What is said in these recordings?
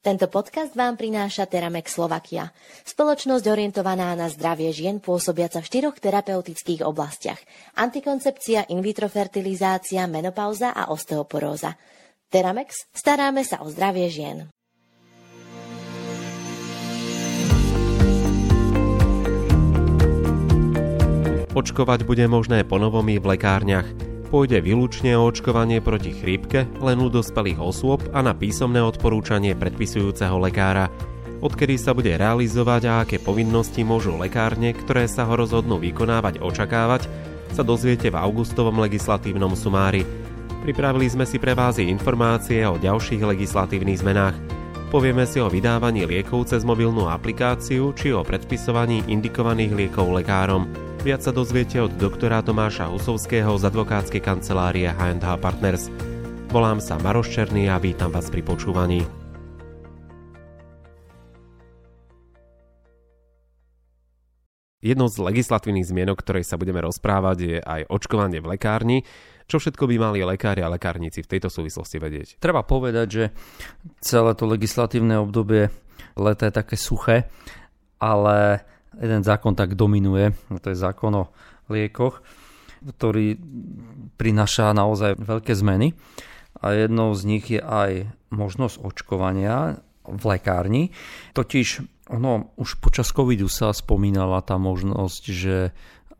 Tento podcast vám prináša Teramex Slovakia, spoločnosť orientovaná na zdravie žien pôsobiaca v štyroch terapeutických oblastiach. Antikoncepcia, in vitro fertilizácia, menopauza a osteoporóza. Teramex, staráme sa o zdravie žien. Očkovať bude možné ponovom i v lekárniach. Pôjde výlučne o očkovanie proti chrípke len u dospelých osôb a na písomné odporúčanie predpisujúceho lekára. Odkedy sa bude realizovať a aké povinnosti môžu lekárne, ktoré sa ho rozhodnú vykonávať, očakávať, sa dozviete v augustovom legislatívnom sumári. Pripravili sme si pre vás informácie o ďalších legislatívnych zmenách. Povieme si o vydávaní liekov cez mobilnú aplikáciu či o predpisovaní indikovaných liekov lekárom. Viac sa dozviete od doktora Tomáša Husovského z advokátskej kancelárie H&H Partners. Volám sa Maroš Černý a vítam vás pri počúvaní. Jednou z legislatívnych zmienok, ktorej sa budeme rozprávať, je aj očkovanie v lekárni. Čo všetko by mali lekári a lekárnici v tejto súvislosti vedieť? Treba povedať, že celé to legislatívne obdobie leta je také suché, ale jeden zákon tak dominuje, to je zákon o liekoch, ktorý prináša naozaj veľké zmeny. A jednou z nich je aj možnosť očkovania v lekárni. Totiž ono, už počas covidu sa spomínala tá možnosť, že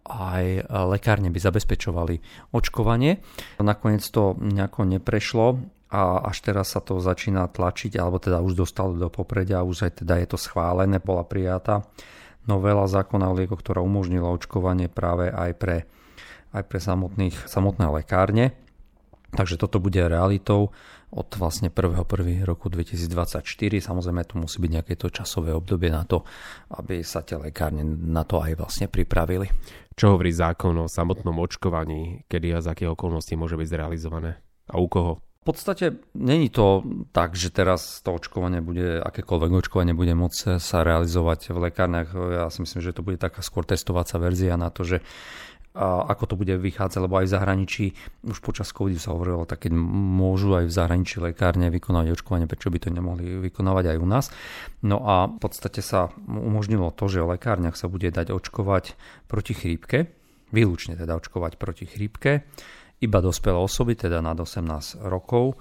aj lekárne by zabezpečovali očkovanie. Nakoniec to nejako neprešlo a až teraz sa to začína tlačiť, alebo teda už dostalo do popredia, už aj teda je to schválené, bola prijatá novela zákona o liekoch, ktorá umožnila očkovanie práve aj pre, aj pre samotných, samotné lekárne. Takže toto bude realitou od vlastne 1.1. roku 2024. Samozrejme tu musí byť nejaké to časové obdobie na to, aby sa tie lekárne na to aj vlastne pripravili. Čo hovorí zákon o samotnom očkovaní, kedy a z akých okolností môže byť zrealizované? A u koho? Podstate není to tak, že teraz to očkovanie bude, akékoľvek očkovanie bude môcť sa realizovať v lekárniach. Ja si myslím, že to bude taká skôr testovacia verzia na to, že a ako to bude vychádzať, lebo aj v zahraničí už počas covidu sa hovorilo, tak keď môžu aj v zahraničí lekárne vykonávať očkovanie, prečo by to nemohli vykonávať aj u nás. No a v podstate sa umožnilo to, že v lekárniach sa bude dať očkovať proti chrípke, výlučne teda očkovať proti chrípke iba dospelé osoby, teda nad 18 rokov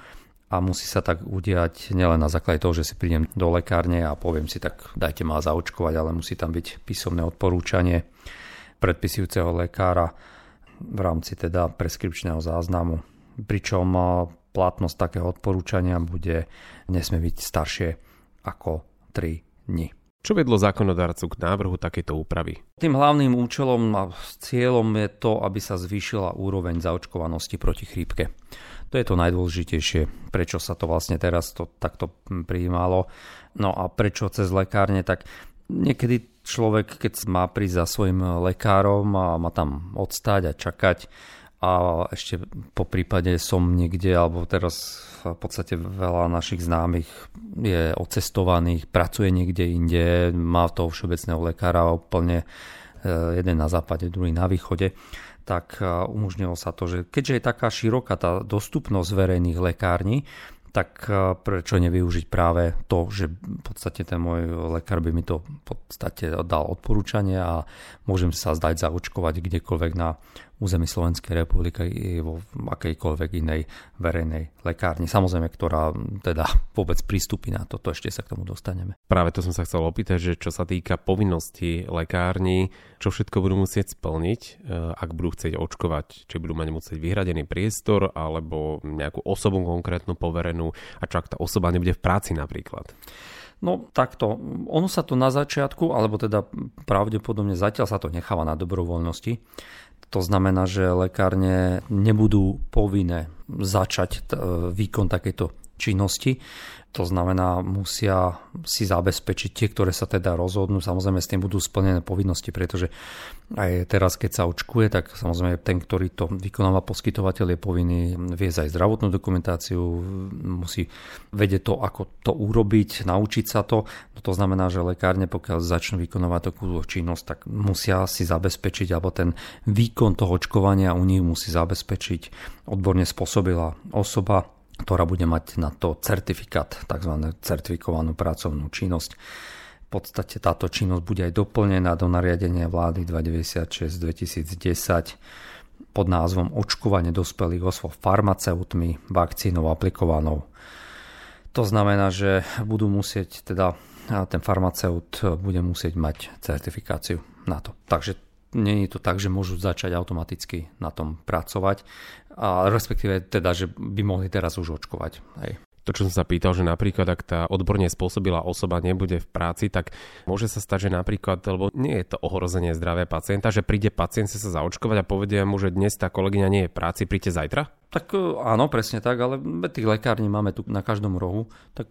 a musí sa tak udiať nielen na základe toho, že si prídem do lekárne a poviem si, tak dajte ma zaočkovať, ale musí tam byť písomné odporúčanie predpisujúceho lekára v rámci teda preskripčného záznamu. Pričom platnosť takého odporúčania bude nesmie byť staršie ako 3 dni. Čo vedlo zákonodárcu k návrhu takéto úpravy? Tým hlavným účelom a cieľom je to, aby sa zvýšila úroveň zaočkovanosti proti chrípke. To je to najdôležitejšie, prečo sa to vlastne teraz to takto prijímalo. No a prečo cez lekárne, tak niekedy človek, keď má prísť za svojim lekárom a má tam odstať a čakať, a ešte po prípade som niekde, alebo teraz v podstate veľa našich známych je odcestovaných, pracuje niekde inde, má toho všeobecného lekára úplne e, jeden na západe, druhý na východe, tak e, umožnilo sa to, že keďže je taká široká tá dostupnosť verejných lekární, tak e, prečo nevyužiť práve to, že v podstate ten môj lekár by mi to v podstate dal odporúčanie a môžem sa zdať zaočkovať kdekoľvek na území Slovenskej republiky i vo akejkoľvek inej verejnej lekárni. Samozrejme, ktorá teda vôbec prístupí na to, to ešte sa k tomu dostaneme. Práve to som sa chcel opýtať, že čo sa týka povinnosti lekárni, čo všetko budú musieť splniť, e, ak budú chcieť očkovať, či budú mať musieť vyhradený priestor alebo nejakú osobu konkrétnu poverenú a čo ak tá osoba nebude v práci napríklad. No takto, ono sa to na začiatku, alebo teda pravdepodobne zatiaľ sa to necháva na dobrovoľnosti. To znamená, že lekárne nebudú povinné začať výkon takejto činnosti. To znamená, musia si zabezpečiť tie, ktoré sa teda rozhodnú. Samozrejme, s tým budú splnené povinnosti, pretože aj teraz, keď sa očkuje, tak samozrejme ten, ktorý to vykonáva poskytovateľ, je povinný viesť aj zdravotnú dokumentáciu, musí vedieť to, ako to urobiť, naučiť sa to. No to znamená, že lekárne, pokiaľ začnú vykonávať takú činnosť, tak musia si zabezpečiť, alebo ten výkon toho očkovania u nich musí zabezpečiť odborne spôsobila osoba, ktorá bude mať na to certifikát, tzv. certifikovanú pracovnú činnosť. V podstate táto činnosť bude aj doplnená do nariadenia vlády 296 2010 pod názvom Očkovanie dospelých osôb farmaceutmi vakcínou aplikovanou. To znamená, že budú musieť teda ten farmaceut bude musieť mať certifikáciu na to. Takže nie je to tak, že môžu začať automaticky na tom pracovať, a respektíve teda, že by mohli teraz už očkovať. Hej. To, čo som sa pýtal, že napríklad ak tá odborne spôsobila osoba nebude v práci, tak môže sa stať, že napríklad, lebo nie je to ohrozenie zdravia pacienta, že príde pacient sa zaočkovať a povedia mu, že dnes tá kolegyňa nie je v práci, príďte zajtra? Tak e, áno, presne tak, ale tých lekární máme tu na každom rohu, tak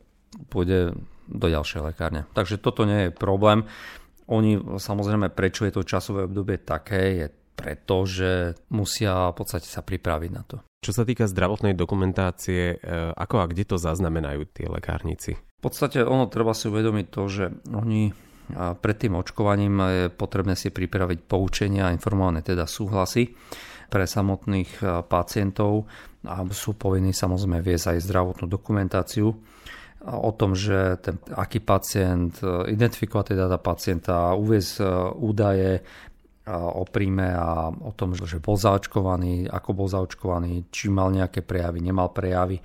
pôjde do ďalšej lekárne. Takže toto nie je problém. Oni samozrejme, prečo je to časové obdobie také, je preto, že musia v podstate sa pripraviť na to. Čo sa týka zdravotnej dokumentácie, e, ako a kde to zaznamenajú tie lekárnici? V podstate ono treba si uvedomiť to, že oni pred tým očkovaním je potrebné si pripraviť poučenia a informované teda súhlasy pre samotných pacientov a sú povinní samozrejme viesť aj zdravotnú dokumentáciu o tom, že ten, aký pacient, e, identifikovať teda pacienta, uviezť údaje o príjme a o tom, že bol zaočkovaný, ako bol zaočkovaný, či mal nejaké prejavy, nemal prejavy.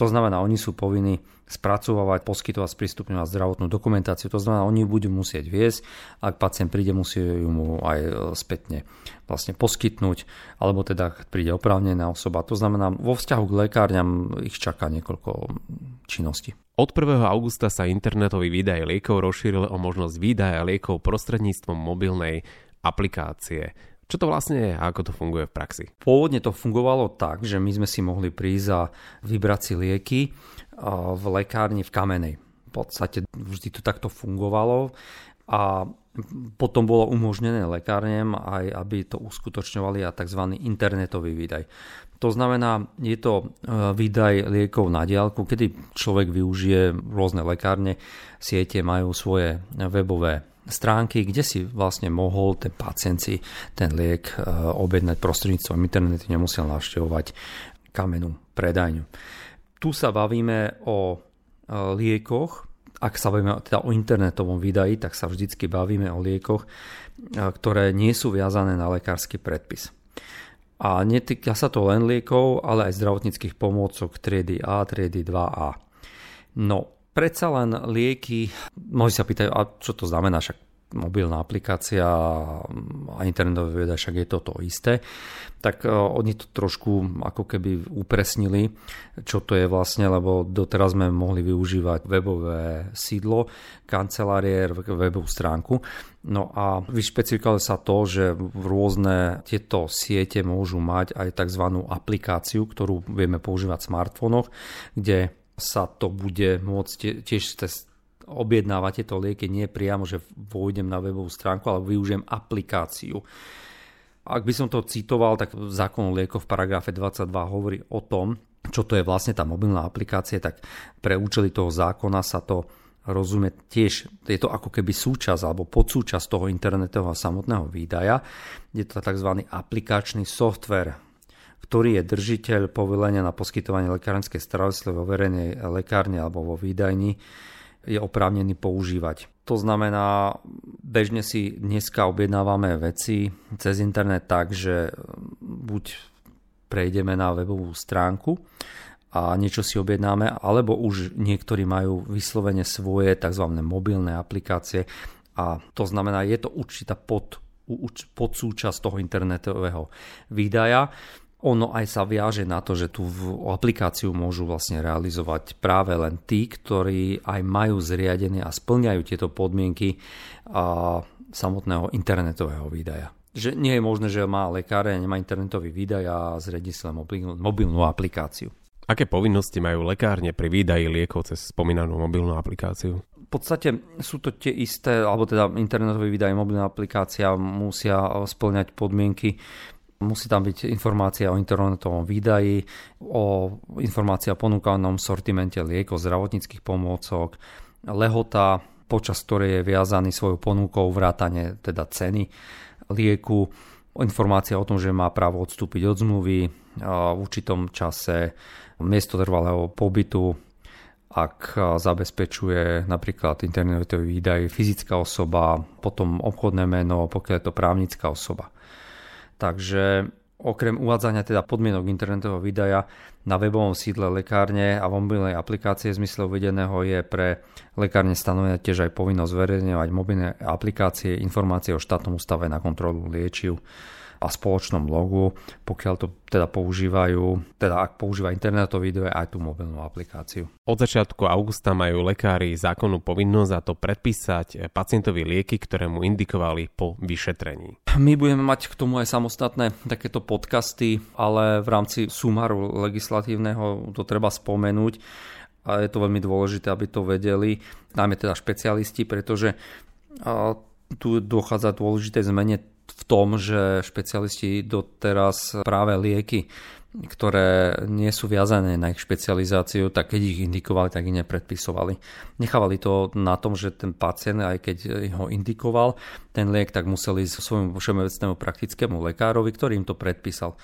To znamená, oni sú povinní spracovávať, poskytovať, sprístupňovať zdravotnú dokumentáciu. To znamená, oni budú musieť viesť, ak pacient príde, musí ju mu aj e, spätne vlastne poskytnúť, alebo teda príde oprávnená osoba. To znamená, vo vzťahu k lekárňam ich čaká niekoľko činností. Od 1. augusta sa internetový výdaj liekov rozšíril o možnosť výdaja liekov prostredníctvom mobilnej aplikácie. Čo to vlastne je a ako to funguje v praxi? Pôvodne to fungovalo tak, že my sme si mohli prísť a vybrať si lieky v lekárni v Kamenej. V podstate vždy to takto fungovalo a potom bolo umožnené lekárnem aj, aby to uskutočňovali a tzv. internetový výdaj. To znamená, je to e, výdaj liekov na diálku, kedy človek využije rôzne lekárne, siete majú svoje webové stránky, kde si vlastne mohol ten pacient si ten liek e, objednať prostredníctvom internetu, nemusel navštevovať kamenú predajňu. Tu sa bavíme o e, liekoch, ak sa bavíme teda o internetovom výdaji, tak sa vždycky bavíme o liekoch, e, ktoré nie sú viazané na lekársky predpis. A netýka sa to len liekov, ale aj zdravotníckých pomôcok triedy A, triedy 2A. No, predsa len lieky, môžete sa pýtať, a čo to znamená, však mobilná aplikácia a internetové veda, však je to to isté, tak e, oni to trošku ako keby upresnili, čo to je vlastne, lebo doteraz sme mohli využívať webové sídlo, kancelárie, webovú stránku. No a vyšpecifikovalo sa to, že rôzne tieto siete môžu mať aj tzv. aplikáciu, ktorú vieme používať v smartfónoch, kde sa to bude môcť tiež cez objednávať tieto lieky nie priamo, že vôjdem na webovú stránku, ale využijem aplikáciu. Ak by som to citoval, tak zákon o liekoch v paragrafe 22 hovorí o tom, čo to je vlastne tá mobilná aplikácia, tak pre účely toho zákona sa to rozumie tiež, je to ako keby súčasť alebo podsúčasť toho internetového samotného výdaja. Je to tzv. aplikačný software, ktorý je držiteľ povolenia na poskytovanie lekárskej starostlivosti vo verejnej lekárni alebo vo výdajni, je oprávnený používať. To znamená, bežne si dneska objednávame veci cez internet tak, že buď prejdeme na webovú stránku a niečo si objednáme, alebo už niektorí majú vyslovene svoje tzv. mobilné aplikácie a to znamená, je to určitá pod, podsúčasť toho internetového výdaja ono aj sa viaže na to, že tú aplikáciu môžu vlastne realizovať práve len tí, ktorí aj majú zriadené a splňajú tieto podmienky a samotného internetového výdaja. Že nie je možné, že má lekáre, nemá internetový výdaj a zriadi si len mobilnú aplikáciu. Aké povinnosti majú lekárne pri výdaji liekov cez spomínanú mobilnú aplikáciu? V podstate sú to tie isté, alebo teda internetový výdaj, mobilná aplikácia musia splňať podmienky Musí tam byť informácia o internetovom výdaji, o informácia o ponúkanom sortimente liekov, zdravotníckých pomôcok, lehota, počas ktorej je viazaný svojou ponúkou vrátane teda ceny lieku, informácia o tom, že má právo odstúpiť od zmluvy v určitom čase, miesto trvalého pobytu, ak zabezpečuje napríklad internetový výdaj fyzická osoba, potom obchodné meno, pokiaľ je to právnická osoba. Takže okrem uvádzania teda podmienok internetového výdaja na webovom sídle lekárne a mobilnej aplikácie v zmysle uvedeného je pre lekárne stanovená tiež aj povinnosť zverejňovať mobilné aplikácie, informácie o štátnom ústave na kontrolu liečiv a spoločnom logu, pokiaľ to teda používajú, teda ak používa internetový video aj tú mobilnú aplikáciu. Od začiatku augusta majú lekári zákonnú povinnosť za to predpísať pacientovi lieky, ktoré mu indikovali po vyšetrení. My budeme mať k tomu aj samostatné takéto podcasty, ale v rámci sumaru legislatívneho to treba spomenúť a je to veľmi dôležité, aby to vedeli, najmä teda špecialisti, pretože tu dochádza dôležité zmene v tom, že špecialisti doteraz práve lieky, ktoré nie sú viazané na ich špecializáciu, tak keď ich indikovali, tak ich nepredpisovali. Nechávali to na tom, že ten pacient, aj keď ho indikoval, ten liek, tak musel ísť svojmu všeobecnému praktickému lekárovi, ktorý im to predpísal.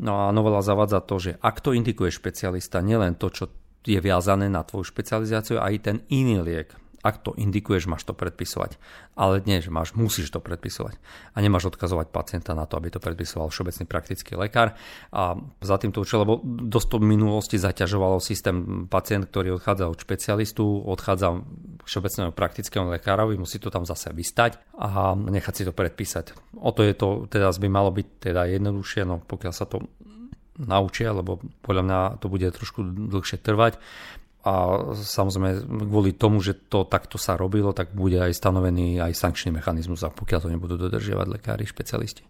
No a novela zavádza to, že ak to indikuje špecialista, nielen to, čo je viazané na tvoju špecializáciu, aj ten iný liek, ak to indikuješ, máš to predpisovať. Ale nie, že máš, musíš to predpisovať. A nemáš odkazovať pacienta na to, aby to predpisoval všeobecný praktický lekár. A za týmto účelom, lebo dosť to v minulosti zaťažovalo systém pacient, ktorý odchádza od špecialistu, odchádza všeobecného praktickému lekárovi, musí to tam zase vystať a nechať si to predpísať. O to je to, teda by malo byť teda jednoduchšie, no pokiaľ sa to naučia, lebo podľa mňa to bude trošku dlhšie trvať a samozrejme kvôli tomu, že to takto sa robilo, tak bude aj stanovený aj sankčný mechanizmus, a pokiaľ to nebudú dodržiavať lekári, špecialisti,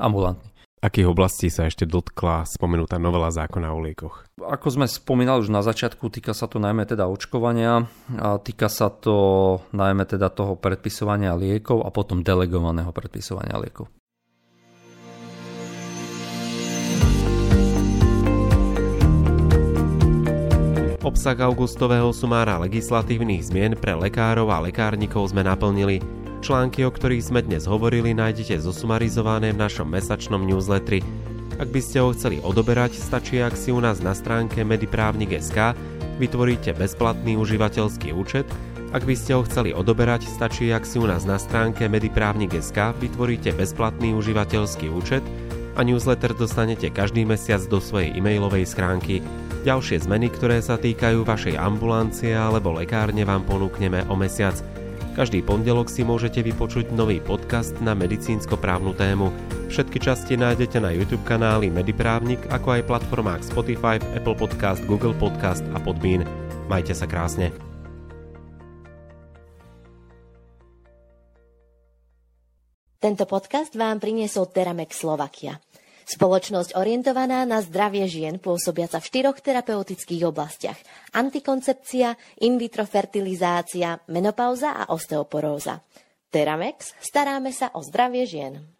ambulantní. Akých oblastí sa ešte dotkla spomenutá novela zákona o liekoch? Ako sme spomínali už na začiatku, týka sa to najmä teda očkovania, a týka sa to najmä teda toho predpisovania liekov a potom delegovaného predpisovania liekov. Obsah augustového sumára legislatívnych zmien pre lekárov a lekárnikov sme naplnili. Články, o ktorých sme dnes hovorili, nájdete zosumarizované v našom mesačnom newsletteri. Ak by ste ho chceli odoberať, stačí, ak si u nás na stránke mediprávnik.sk vytvoríte bezplatný užívateľský účet. Ak by ste ho chceli odoberať, stačí, ak si u nás na stránke mediprávnik.sk vytvoríte bezplatný užívateľský účet a newsletter dostanete každý mesiac do svojej e-mailovej schránky. Ďalšie zmeny, ktoré sa týkajú vašej ambulancie alebo lekárne vám ponúkneme o mesiac. Každý pondelok si môžete vypočuť nový podcast na medicínsko-právnu tému. Všetky časti nájdete na YouTube kanáli Mediprávnik, ako aj platformách Spotify, Apple Podcast, Google Podcast a Podbean. Majte sa krásne. Tento podcast vám priniesol Teramex Slovakia. Spoločnosť orientovaná na zdravie žien pôsobiaca v štyroch terapeutických oblastiach. Antikoncepcia, in vitro fertilizácia, menopauza a osteoporóza. Teramex, staráme sa o zdravie žien.